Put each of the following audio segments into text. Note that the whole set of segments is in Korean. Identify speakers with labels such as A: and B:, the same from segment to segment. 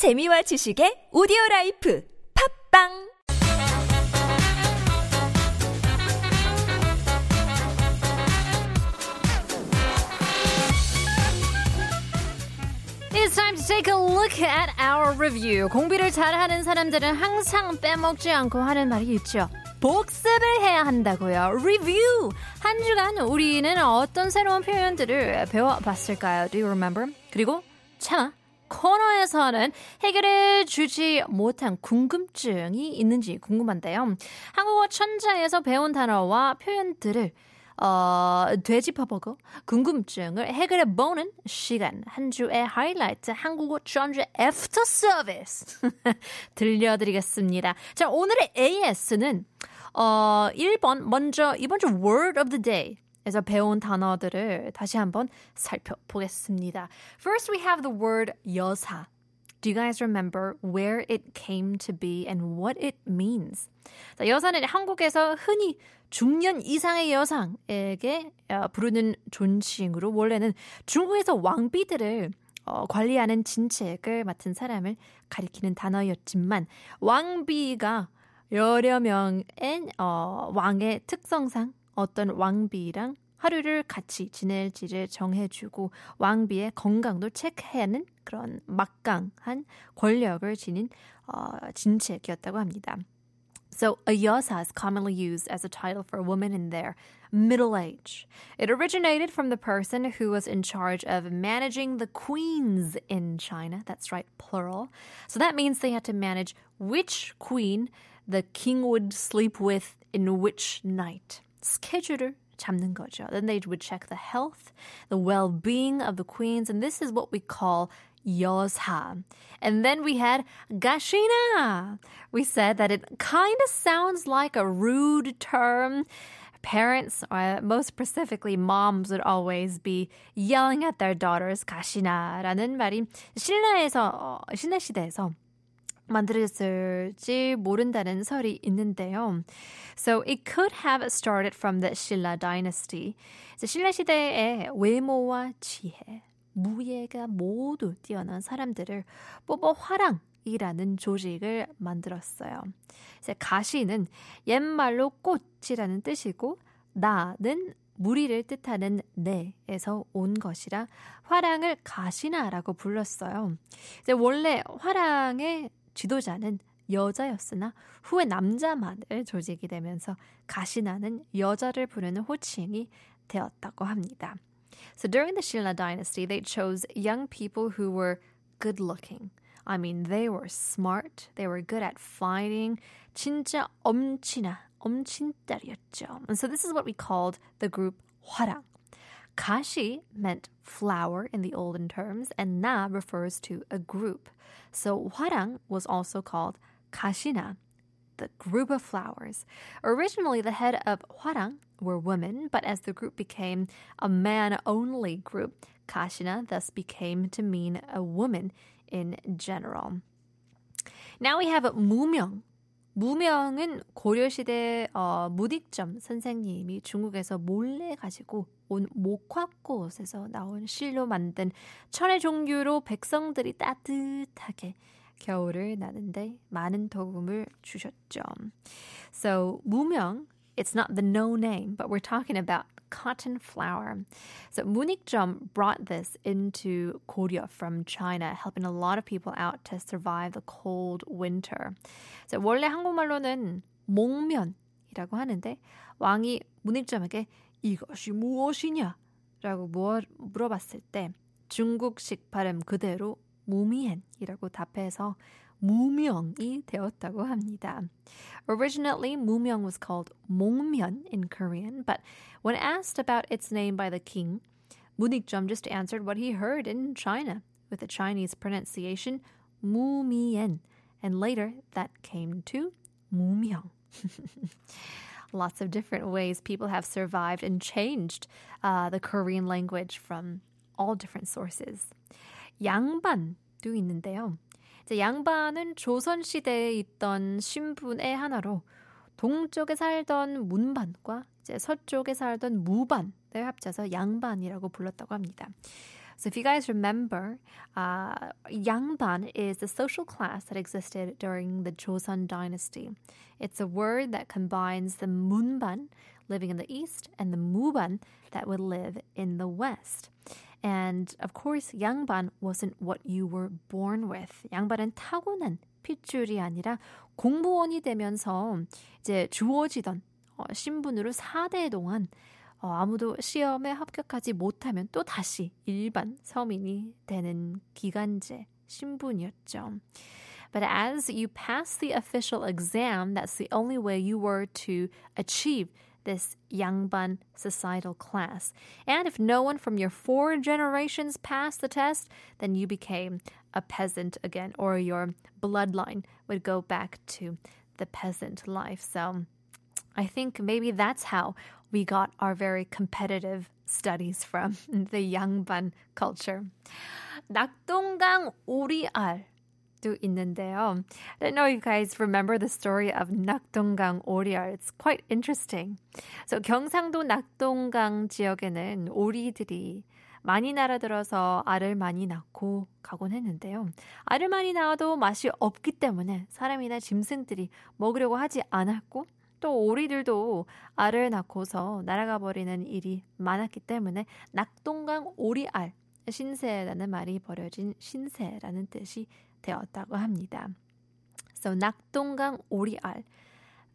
A: 재미와 지식의 오디오 라이프 팝빵
B: It's time to take a look at our review. 공부를 잘하는 사람들은 항상 빼먹지 않고 하는 말이 있죠. 복습을 해야 한다고요. Review. 한 주간 우리는 어떤 새로운 표현들을 배워봤을까요? Do you remember? 그리고 참아 코너에서는 해결해 주지 못한 궁금증이 있는지 궁금한데요. 한국어 천재에서 배운 단어와 표현들을 어, 되짚어보고 궁금증을 해결해 보는 시간. 한 주의 하이라이트 한국어 천재 애프터 서비스 들려드리겠습니다. 자, 오늘의 AS는 어, 1번 먼저 이번 주 word of the day 에서 배운 단어들을 다시 한번 살펴보겠습니다. First we have the word 여사. Do you guys remember where it came to be and what it means? 자, 여사는 한국에서 흔히 중년 이상의 여성에게 부르는 존칭으로 원래는 중국에서 왕비들을 어, 관리하는 진책을 맡은 사람을 가리키는 단어였지만 왕비가 여러 명의 어, 왕의 특성상 어떤 왕비랑 하루를 같이 지낼지를 정해주고 왕비의 건강도 체크하는 그런 막강한 권력을 지닌 어, 진책이었다고 합니다. So a yasa is commonly used as a title for a woman in their middle age. It originated from the person who was in charge of managing the queens in China. That's right, plural. So that means they had to manage which queen the king would sleep with in which night. 스케줄을 잡는 거죠. Then they would check the health, the well-being of the queens, and this is what we call 여사. And then we had gashina. We said that it kind of sounds like a rude term. Parents, or most specifically moms, would always be yelling at their daughters 가시나라는 말이 신라에서 신라 시대에서 만들어졌을지 모른다는 설이 있는데요. So it could have started from the Shilla dynasty. 신라 시대의 외모와 지혜, 무예가 모두 뛰어난 사람들을 뽑아 화랑 이라는 조직을 만들었어요. 이제 가시는 옛말로 꽃이라는 뜻이고 나는 무리를 뜻하는 내에서 온 것이라 화랑을 가시나라고 불렀어요. 이제 원래 화랑의 지도자는 여자였으나 후에 남자만을 조직이 되면서 가시나는 여자를 부르는 호칭이 되었다고 합니다. So during the Shilla dynasty, they chose young people who were good looking. I mean, they were smart, they were good at fighting. 진짜 엄친아, 엄친딸이었죠. And so this is what we called the group 화랑. Kashi meant flower in the olden terms, and na refers to a group. So hwarang was also called kashina, the group of flowers. Originally, the head of hwarang were women, but as the group became a man-only group, kashina thus became to mean a woman in general. Now we have Mumyong, 무명은 고려시대 어, 무딕점 선생님이 중국에서 몰래 가지고 온 목화꽃에서 나온 실로 만든 천의 종류로 백성들이 따뜻하게 겨울을 나는데 많은 도움을 주셨죠. So 무명, it's not the no name, but we're talking about cotton flower. So Munikjom brought this into Korea from China, helping a lot of people out to survive the cold winter. So 원래 한국말로는 목면이라고 하는데 왕이 문익점에게 이것이 무엇이냐? 라고 물어봤을 때 중국식 발음 그대로 무미엔이라고 답해서 무명이 되었다고 합니다. Originally, 무명 was called 목면 in Korean, but when asked about its name by the king, Munikjom just answered what he heard in China with a Chinese pronunciation, 무미엔, and later that came to 무명. Lots of different ways people have survived and changed uh, the Korean language from all different sources. 양반도 있는데요. 양반은 조선 시대에 있던 신분의 하나로 동쪽에 살던 문반과 이제 서쪽에 살던 무반을 합쳐서 양반이라고 불렀다고 합니다. So if you guys remember, uh, Yangban is the social class that existed during the Joseon dynasty. It's a word that combines the Munban, living in the east, and the Muban, that would live in the west. And of course, 양반 wasn't what you were born with. 양반은 타고난 핏줄이 아니라 공무원이 되면서 이제 주어지던 어, 신분으로 4대 동안 어, 아무도 시험에 합격하지 못하면 또 다시 일반 서민이 되는 기간제 신분이었죠. But as you pass the official exam, that's the only way you were to achieve this Yangban societal class. And if no one from your four generations passed the test, then you became a peasant again, or your bloodline would go back to the peasant life. So I think maybe that's how we got our very competitive studies from the Yangban culture. 낙동강 오리알 도 있는데요. I don't know you guys remember the story of 낙동강 오리알. It's quite interesting. So 경상도 낙동강 지역에는 오리들이 많이 날아들어서 알을 많이 낳고 가곤 했는데요. 알을 많이 낳아도 맛이 없기 때문에 사람이나 짐승들이 먹으려고 하지 않았고 또 오리들도 알을 낳고서 날아가 버리는 일이 많았기 때문에 낙동강 오리알 신세라는 말이 버려진 신세라는 뜻이 되었다고 합니다. So 낙동강 오리알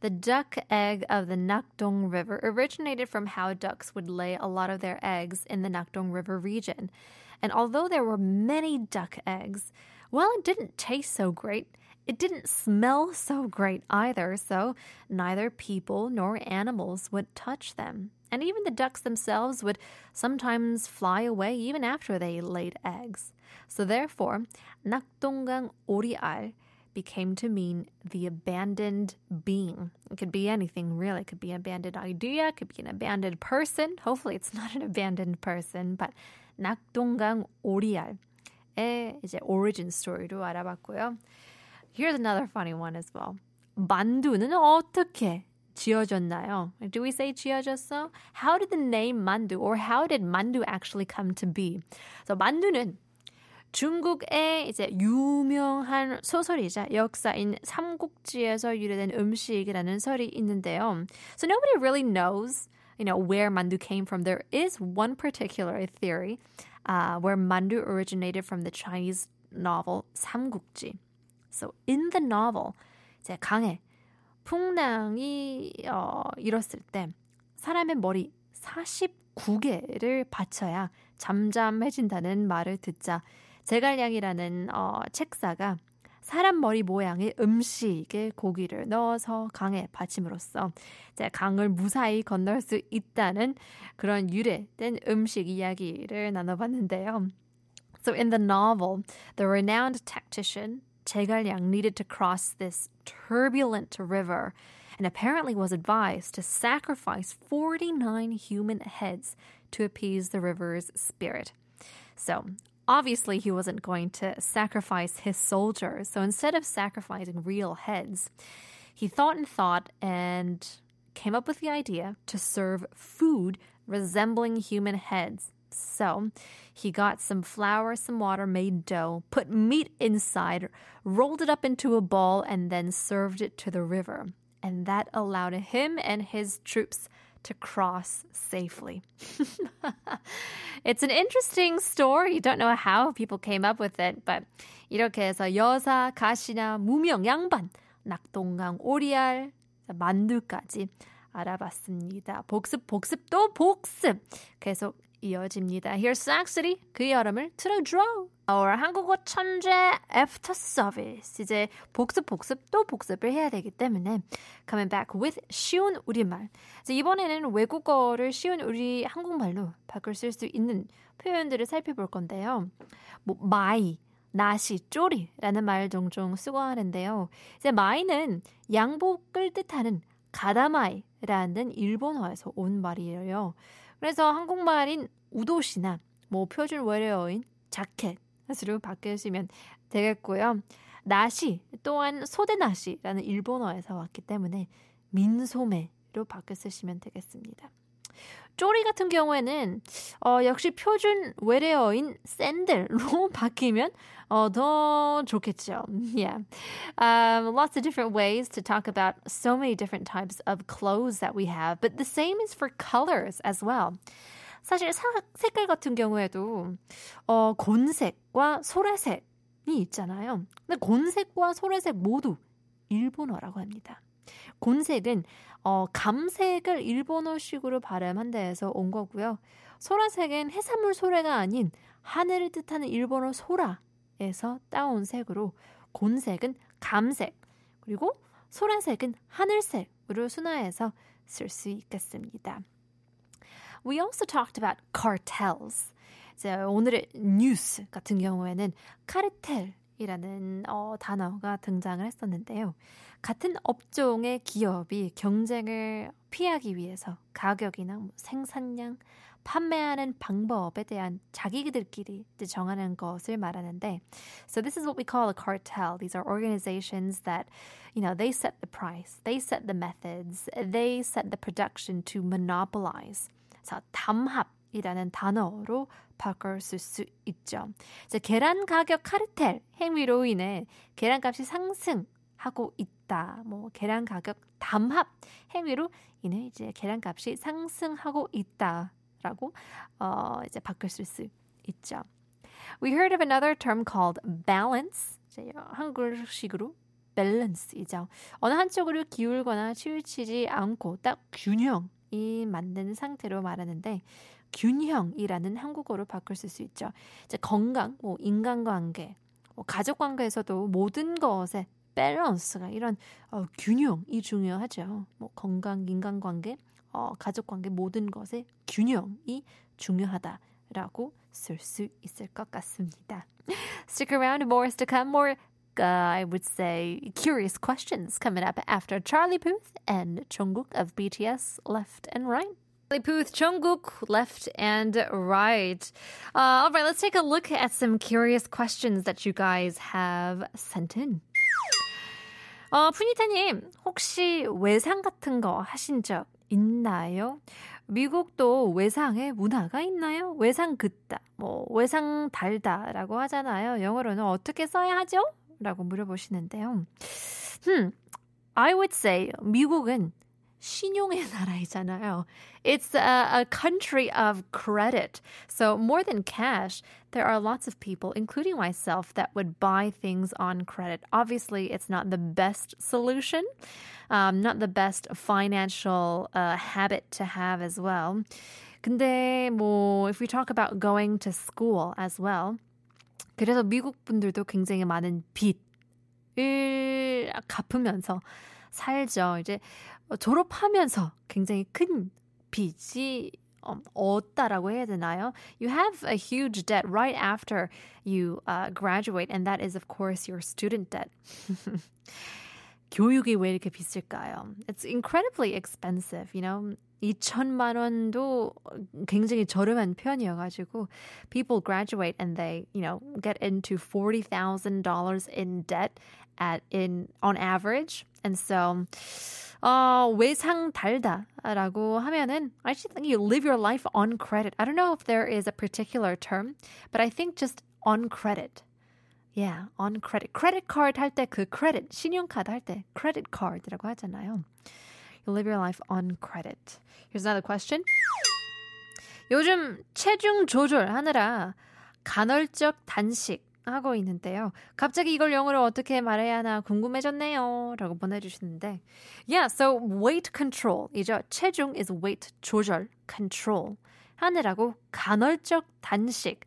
B: The duck egg of the Nakdong River originated from how ducks would lay a lot of their eggs in the Nakdong River region. And although there were many duck eggs, well, it didn't taste so great. It didn't smell so great either, so neither people nor animals would touch them. And even the ducks themselves would sometimes fly away even after they laid eggs. So therefore, 낙동강 오리알 became to mean the abandoned being. It could be anything really. It could be an abandoned idea, it could be an abandoned person. Hopefully it's not an abandoned person, but 낙동강 오리알의 이제 origin story로 알아봤고요. Here's another funny one as well. 만두는 어떻게 지어졌나요? Do we say 지어졌어? How did the name 만두 or how did 만두 actually come to be? So 만두는 중국의 이제 유명한 소설이자 역사인 삼국지에서 유래된 음식이라는 설이 있는데요. So nobody really knows, you know, where mandu came from. There is one particular theory uh, where mandu originated from the Chinese novel 삼국지. So in the novel, 이제 강에 풍랑이 어, 일었을 때 사람의 머리 49개를 받쳐야 잠잠해진다는 말을 듣자 제갈량이라는 어, 책사가 사람 머리 모양의 음식에 고기를 넣어서 강에 받침으로써 이제 강을 무사히 건널 수 있다는 그런 유래된 음식 이야기를 나눠봤는데요. So in the novel, the renowned tactician 제갈량 needed to cross this turbulent river and apparently was advised to sacrifice 49 human heads to appease the river's spirit. So, obviously, he wasn't going to sacrifice his soldiers. So, instead of sacrificing real heads, he thought and thought and came up with the idea to serve food resembling human heads. So he got some flour, some water, made dough, put meat inside, rolled it up into a ball, and then served it to the river. And that allowed him and his troops to cross safely. it's an interesting story. Don't know how people came up with it, but 이렇게 해서 여사, 가시나, 무명, 양반, 낙동강, 오리알, 만두까지 알아봤습니다. 복습, 복습, 또 복습. 계속 이어집니다. Here's Saxity, 그 여름을 틀어줘. Our 한국어 천재 after service. 이제 복습, 복습, 또 복습을 해야 되기 때문에 coming back with 쉬운 우리말. 이제 이번에는 외국어를 쉬운 우리 한국말로 바꿀 쓸수 있는 표현들을 살펴볼 건데요. 뭐, 마이, 나시, 쪼리라는 말 종종 쓰고 하는데요. 이제 마이는 양복을 뜻하는 가다마이라는 일본어에서 온 말이에요. 그래서 한국말인 우도시나 뭐 표준 월요인 자켓으로 바꾸시면 되겠고요. 나시 또한 소대나시라는 일본어에서 왔기 때문에 민소매로 바꿔 쓰시면 되겠습니다. 쪼리 같은 경우에는 어, 역시 표준 외래어인 샌들로 바뀌면 어, 더 좋겠죠. Yeah. Um, lots of different ways to talk about so many different types of clothes that we have, but the same is for colors as well. 사실 사, 색깔 같은 경우에도 어, 곤색과 소래색이 있잖아요. 근데 곤색과 소래색 모두 일본어라고 합니다. 곤색은 어, 감색을 일본어식으로 발음한다 해서 온 거고요. 소라색은 해산물 소래가 아닌 하늘을 뜻하는 일본어 소라에서 따온 색으로 곤색은 감색 그리고 소라색은 하늘색으로 순화해서 쓸 수 있겠습니다. We also talked about cartels. 이제 오늘의 뉴스 같은 경우에는 카르텔 이라는 어, 단어가 등장을 했었는데요. 같은 업종의 기업이 경쟁을 피하기 위해서 가격이나 뭐 생산량, 판매하는 방법에 대한 자기들끼리 정하는 것을 말하는데 So this is what we call a cartel. These are organizations that, you know, they set the price, they set the methods, they set the production to monopolize. 자, 담합 이라는 단어로 바꿀 수 있죠. 이제 계란 가격 카르텔 행위로 인해 계란값이 상승하고 있다. 뭐 계란 가격 담합 행위로 인해 이제 계란값이 상승하고 있다라고 어 이제 바꿀 수 있죠. We heard of another term called balance. 한글식으로 balance이죠. 어느 한쪽으로 기울거나 치우치지 않고 딱 균형 이 만든 상태로 말하는데 균형이라는 한국어로 바꿀 수 있죠. 이제 건강, 뭐 인간관계, 뭐 가족관계에서도 모든 것에 밸런스가 이런 어, 균형이 중요하죠. 뭐 건강, 인간관계, 어, 가족관계 모든 것에 균형이 중요하다 라고 쓸 수 있을 것 같습니다. Stick around, more is to come, more uh, I would say, curious questions coming up after Charlie Puth and Jungkook of BTS Left and Right. Charlie Puth, Jungkook, Left and Right. Uh, all right, let's take a look at some curious questions that you guys have sent in. 어, 푸니타님, 혹시 외상 같은 거 하신 적 있나요? 미국도 외상의 문화가 있나요? 외상 긋다, 뭐 외상 달다라고 하잖아요. 영어로는 어떻게 써야 하죠? 라고 물어보시는데요. Hmm, I would say 미국은 신용의 나라이잖아요. It's a, a, country of credit. So more than cash, there are lots of people, including myself, that would buy things on credit. Obviously, it's not the best solution, um, not the best financial uh, habit to have as well. 근데 뭐 if we talk about going to school as well, 그래서 미국 분들도 굉장히 많은 빚을 갚으면서 살죠. 이제 졸업하면서 굉장히 큰 빚이 얻다라고 해야 되나요? You have a huge debt right after you uh, graduate, and that is, of course, your student debt. 교육이 왜 이렇게 비쌀까요? It's incredibly expensive, you know. 2천만 원도 굉장히 저렴한 편이어가지고 people graduate and they, you know, get into $40,000 in debt at in on average. And so 어, 외상 달다라고 하면은 I just think you live your life on credit. I don't know if there is a particular term, but I think just on credit. Yeah, on credit. credit card 할 때 그 credit 신용카드 할 때 credit card라고 하잖아요. You live your life on credit. Here's another question. 요즘 체중 조절하느라 간헐적 단식 하고 있는데요. 갑자기 이걸 영어로 어떻게 말해야 하나 궁금해졌네요. 라고 보내주시는데. Yeah, so weight control. 이죠. 체중 is weight 조절, control. 하느라고 간헐적 단식.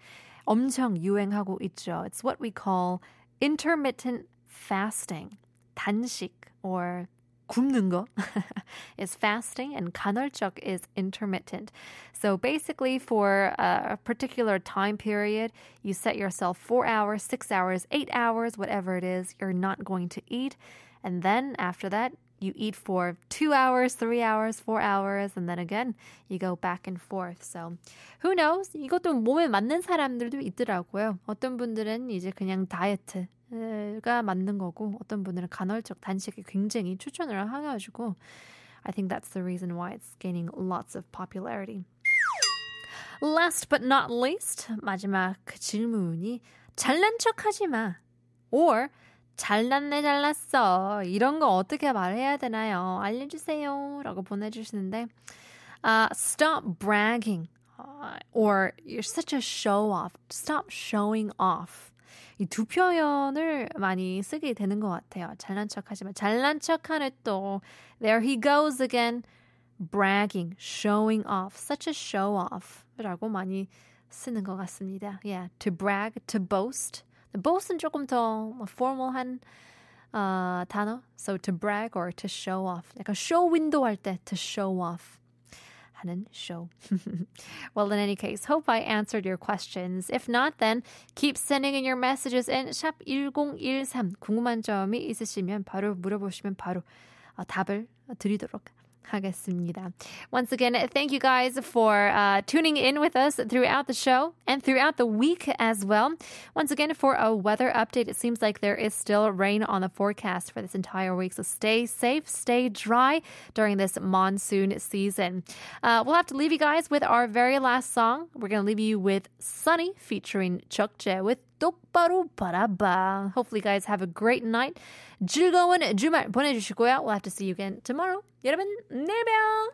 B: 엄청 유행하고 있죠. It's what we call intermittent fasting. 단식 or 굶는 거 is fasting and 간헐적 is intermittent. So basically for a particular time period, you set yourself 4 hours, 6 hours, 8 hours, whatever it is, you're not going to eat. And then after that, you eat for two hours, three hours, four hours, and then again you go back and forth. So who knows? 이것도 몸에 맞는 사람들도 있더라고요. 어떤 분들은 이제 그냥 다이어트 가 맞는 거고 어떤 분들은 간헐적 단식에 굉장히 추천을 해가지고 I think that's the reason why it's gaining lots of popularity. Last but not least, 마지막 질문이 잘난 척하지 마. or 잘났네 잘났어. 이런 거 어떻게 말해야 되나요? 알려주세요. 라고 보내주시는데 uh, stop bragging uh, or you're such a show off. Stop showing off. 이 두 표현을 많이 쓰게 되는 것 같아요. 잘난 척하지만 잘난 척하는 또 there he goes again. bragging, showing off, such a show off라고 많이 쓰는 것 같습니다. Yeah, to brag, to boast. boast는 조금 더 formal한 어, 단어. So to brag or to show off. 약간 show window 할때 to show off. 하는 show. well, in any case, hope I answered your questions. If not, then keep sending in your messages in 샵 1013. 궁금한 점이 있으시면 바로 물어보시면 바로 어, 답을 드리도록 하겠습니다. Once again, thank you guys for uh, tuning in with us throughout the show and throughout the week as well. Once again, for a weather update, it seems like there is still rain on the forecast for this entire week. So stay safe, stay dry during this monsoon season. Uh, we'll have to leave you guys with our very last song. We're going to leave you with Sunny featuring Chukje with 똑바로 바라봐. Hopefully, you guys have a great night. 즐거운 주말 보내주시고요. We'll have to see you again tomorrow. 여러분, 내일 봬요.